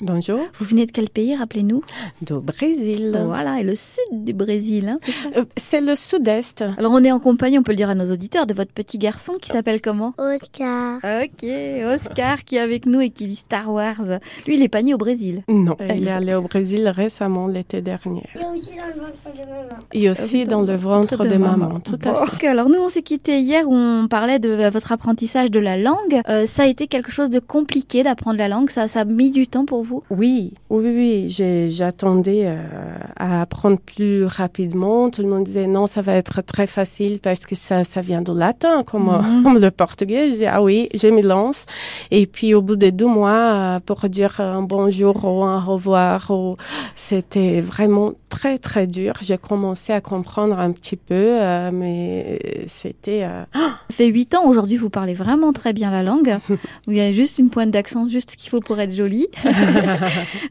Bonjour. Vous venez de quel pays, rappelez-nous? Du Brésil. Voilà, et le sud du Brésil, hein, c'est Euh, C'est le sud-est. Alors on est en compagnie, on peut le dire à nos auditeurs, de votre petit garçon qui s'appelle comment? Oscar. Ok, Oscar qui est avec nous et qui lit Star Wars. Lui, il est pas né au Brésil. Non, Euh, il est allé au Brésil récemment l'été dernier. A aussi dans le ventre de maman. Et aussi dans le ventre de maman. Tout à fait. Ok, alors nous on s'est quitté hier où on parlait de votre apprentissage de la langue. Euh, ça a été quelque chose de compliqué d'apprendre la langue, ça, ça a mis du temps pour vous Oui, oui, oui. J'attendais euh, à apprendre plus rapidement. Tout le monde disait non, ça va être très facile parce que ça, ça vient du latin, comme, Mhm. comme le portugais. J'ai ah oui, je me lance. Et puis au bout de deux mois, euh, pour dire un bonjour ou un au revoir, c'était vraiment très, très dur. J'ai commencé à comprendre un petit peu, euh, mais c'était... euh, Ça fait 8 ans, aujourd'hui vous parlez vraiment très bien la langue. Il y a juste une pointe d'accent, juste ce qu'il faut pour être joli.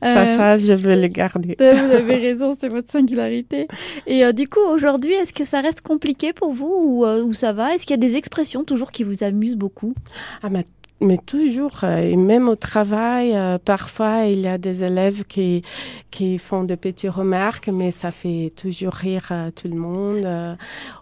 ça, Euh, ça, je vais le garder. Vous avez raison, c'est votre singularité. Et du coup, aujourd'hui, est-ce que ça reste compliqué pour vous ou, ou ça va? Est-ce qu'il y a des expressions toujours qui vous amusent beaucoup? Ah, mais, mais toujours, euh, et même au travail, euh, parfois il y a des élèves qui, qui font de petites remarques, mais ça fait toujours rire euh, tout le monde. euh,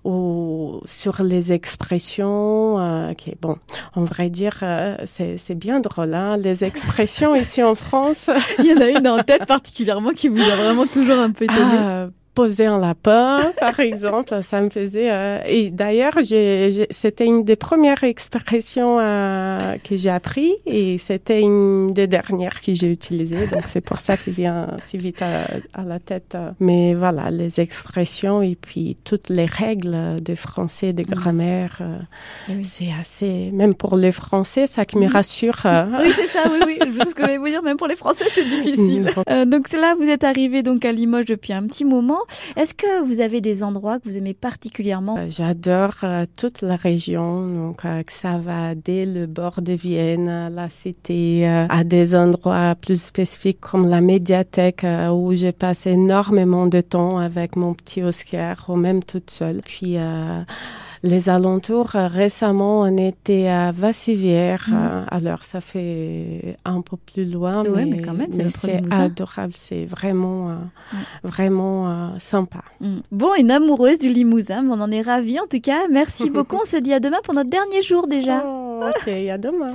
ou sur les expressions, euh, qui, bon, on vrai dire, euh, c'est c'est bien drôle, hein, les expressions ici en France. Il y en a une en tête particulièrement qui vous a vraiment toujours un peu étonné. Ah, poser un lapin, par exemple, ça me faisait. euh, et d'ailleurs, c'était une des premières expressions euh, que j'ai appris et c'était une des dernières que j'ai utilisées. Donc c'est pour ça qu'il vient si vite à, à la tête. euh. Mais voilà, les expressions et puis toutes les règles de français, de grammaire, euh, Eh oui. c'est assez. Même pour les Français, ça qui me rassure. euh, Oui, c'est ça, oui, oui. C'est ce que je voulais vous dire. Même pour les Français, c'est difficile. Mm. Euh, donc là, vous êtes arrivé donc à Limoges depuis un petit moment. Est-ce que vous avez des endroits que vous aimez particulièrement? Euh, J'adore euh, toute la région, donc euh, ça va dès le bord de Vienne, la cité, à des endroits plus spécifiques comme la médiathèque où j'ai passé énormément de temps avec mon petit Oscar ou même toute seule. Puis les alentours, euh, récemment, on était à Vassivière, Mhm. euh, alors ça fait un peu plus loin, Ouais, mais, mais quand même, c'est adorable, c'est vraiment, euh, vraiment euh, sympa. Mm. Bon, une amoureuse du Limousin, on en est ravis en tout cas. Merci beaucoup. On se dit à demain pour notre dernier jour déjà. Oh, ok, à demain.